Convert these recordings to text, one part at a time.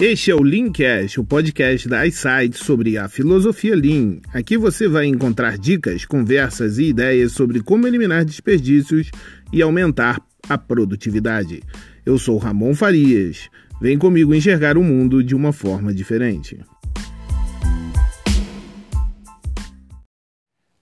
Este é o Leancast, o podcast da iSight sobre a filosofia Lean. Aqui você vai encontrar dicas, conversas e ideias sobre como eliminar desperdícios e aumentar a produtividade. Eu sou Ramon Farias. Vem comigo enxergar o mundo de uma forma diferente.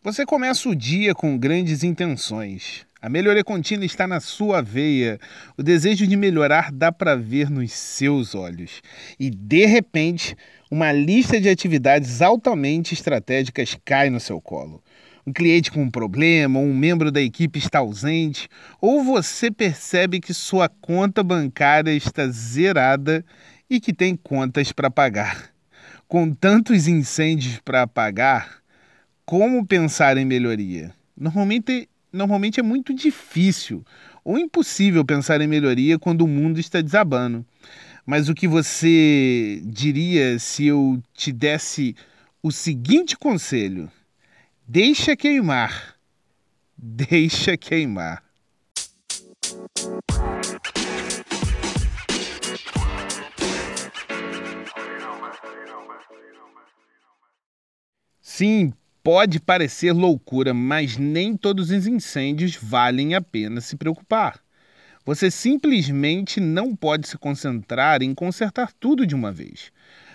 Você começa o dia com grandes intenções. A melhoria contínua está na sua veia. O desejo de melhorar dá para ver nos seus olhos. E de repente, uma lista de atividades altamente estratégicas cai no seu colo. Um cliente com um problema, um membro da equipe está ausente, ou você percebe que sua conta bancária está zerada e que tem contas para pagar. Com tantos incêndios para apagar, como pensar em melhoria? Normalmente normalmente é muito difícil ou impossível pensar em melhoria quando o mundo está desabando. Mas o que você diria se eu te desse o seguinte conselho: deixa queimar. Deixa queimar. Sim, Pode parecer loucura, mas nem todos os incêndios valem a pena se preocupar. Você simplesmente não pode se concentrar em consertar tudo de uma vez.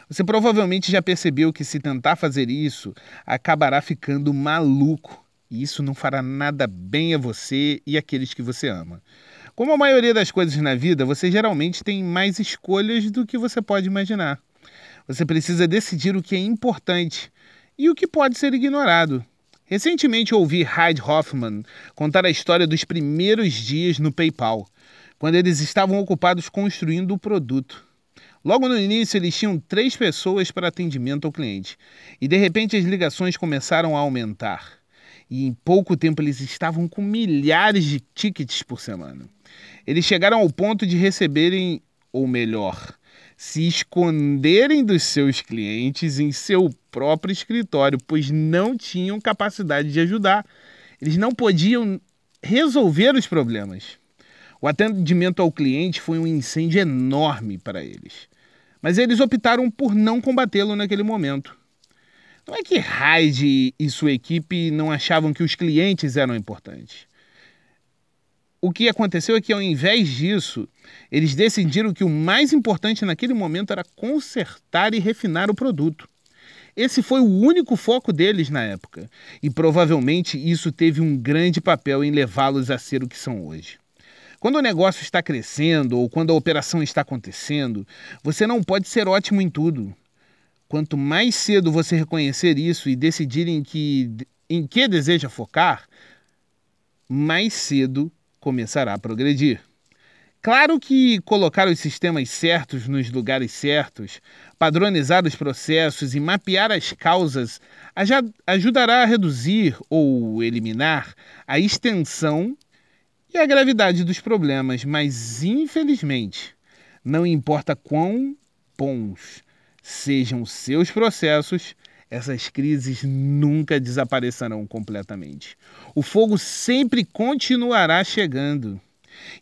Você provavelmente já percebeu que se tentar fazer isso, acabará ficando maluco. E isso não fará nada bem a você e aqueles que você ama. Como a maioria das coisas na vida, você geralmente tem mais escolhas do que você pode imaginar. Você precisa decidir o que é importante e o que pode ser ignorado. Recentemente ouvi Hyde Hoffman contar a história dos primeiros dias no PayPal, quando eles estavam ocupados construindo o produto. Logo no início, eles tinham três pessoas para atendimento ao cliente, e de repente as ligações começaram a aumentar. E em pouco tempo eles estavam com milhares de tickets por semana. Eles chegaram ao ponto de receberem, ou melhor, se esconderem dos seus clientes em seu próprio escritório, pois não tinham capacidade de ajudar. Eles não podiam resolver os problemas. O atendimento ao cliente foi um incêndio enorme para eles. Mas eles optaram por não combatê-lo naquele momento. Não é que Hyde e sua equipe não achavam que os clientes eram importantes o que aconteceu é que, ao invés disso, eles decidiram que o mais importante naquele momento era consertar e refinar o produto. Esse foi o único foco deles na época, e provavelmente isso teve um grande papel em levá-los a ser o que são hoje. Quando o negócio está crescendo ou quando a operação está acontecendo, você não pode ser ótimo em tudo. Quanto mais cedo você reconhecer isso e decidir em que, em que deseja focar, mais cedo começará a progredir. Claro que colocar os sistemas certos nos lugares certos, padronizar os processos e mapear as causas ajudará a reduzir ou eliminar a extensão e a gravidade dos problemas, mas infelizmente, não importa quão bons sejam seus processos, essas crises nunca desaparecerão completamente. O fogo sempre continuará chegando.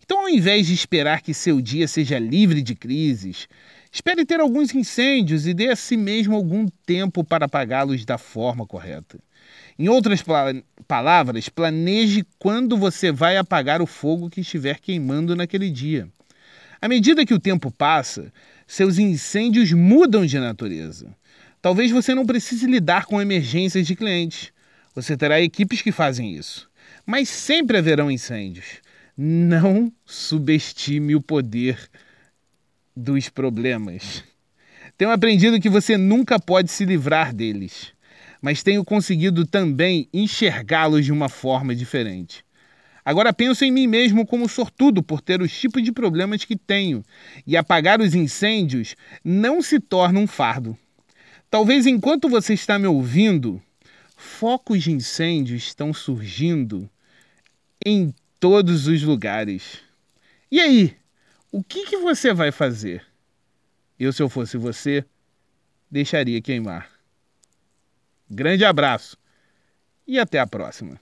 Então, ao invés de esperar que seu dia seja livre de crises, espere ter alguns incêndios e dê a si mesmo algum tempo para apagá-los da forma correta. Em outras palavras, planeje quando você vai apagar o fogo que estiver queimando naquele dia. À medida que o tempo passa, seus incêndios mudam de natureza. Talvez você não precise lidar com emergências de clientes. Você terá equipes que fazem isso. Mas sempre haverão incêndios. Não subestime o poder dos problemas. Tenho aprendido que você nunca pode se livrar deles, mas tenho conseguido também enxergá-los de uma forma diferente. Agora penso em mim mesmo como sortudo por ter os tipos de problemas que tenho, e apagar os incêndios não se torna um fardo. Talvez enquanto você está me ouvindo, focos de incêndio estão surgindo em todos os lugares. E aí, o que, que você vai fazer? Eu, se eu fosse você, deixaria queimar. Grande abraço e até a próxima.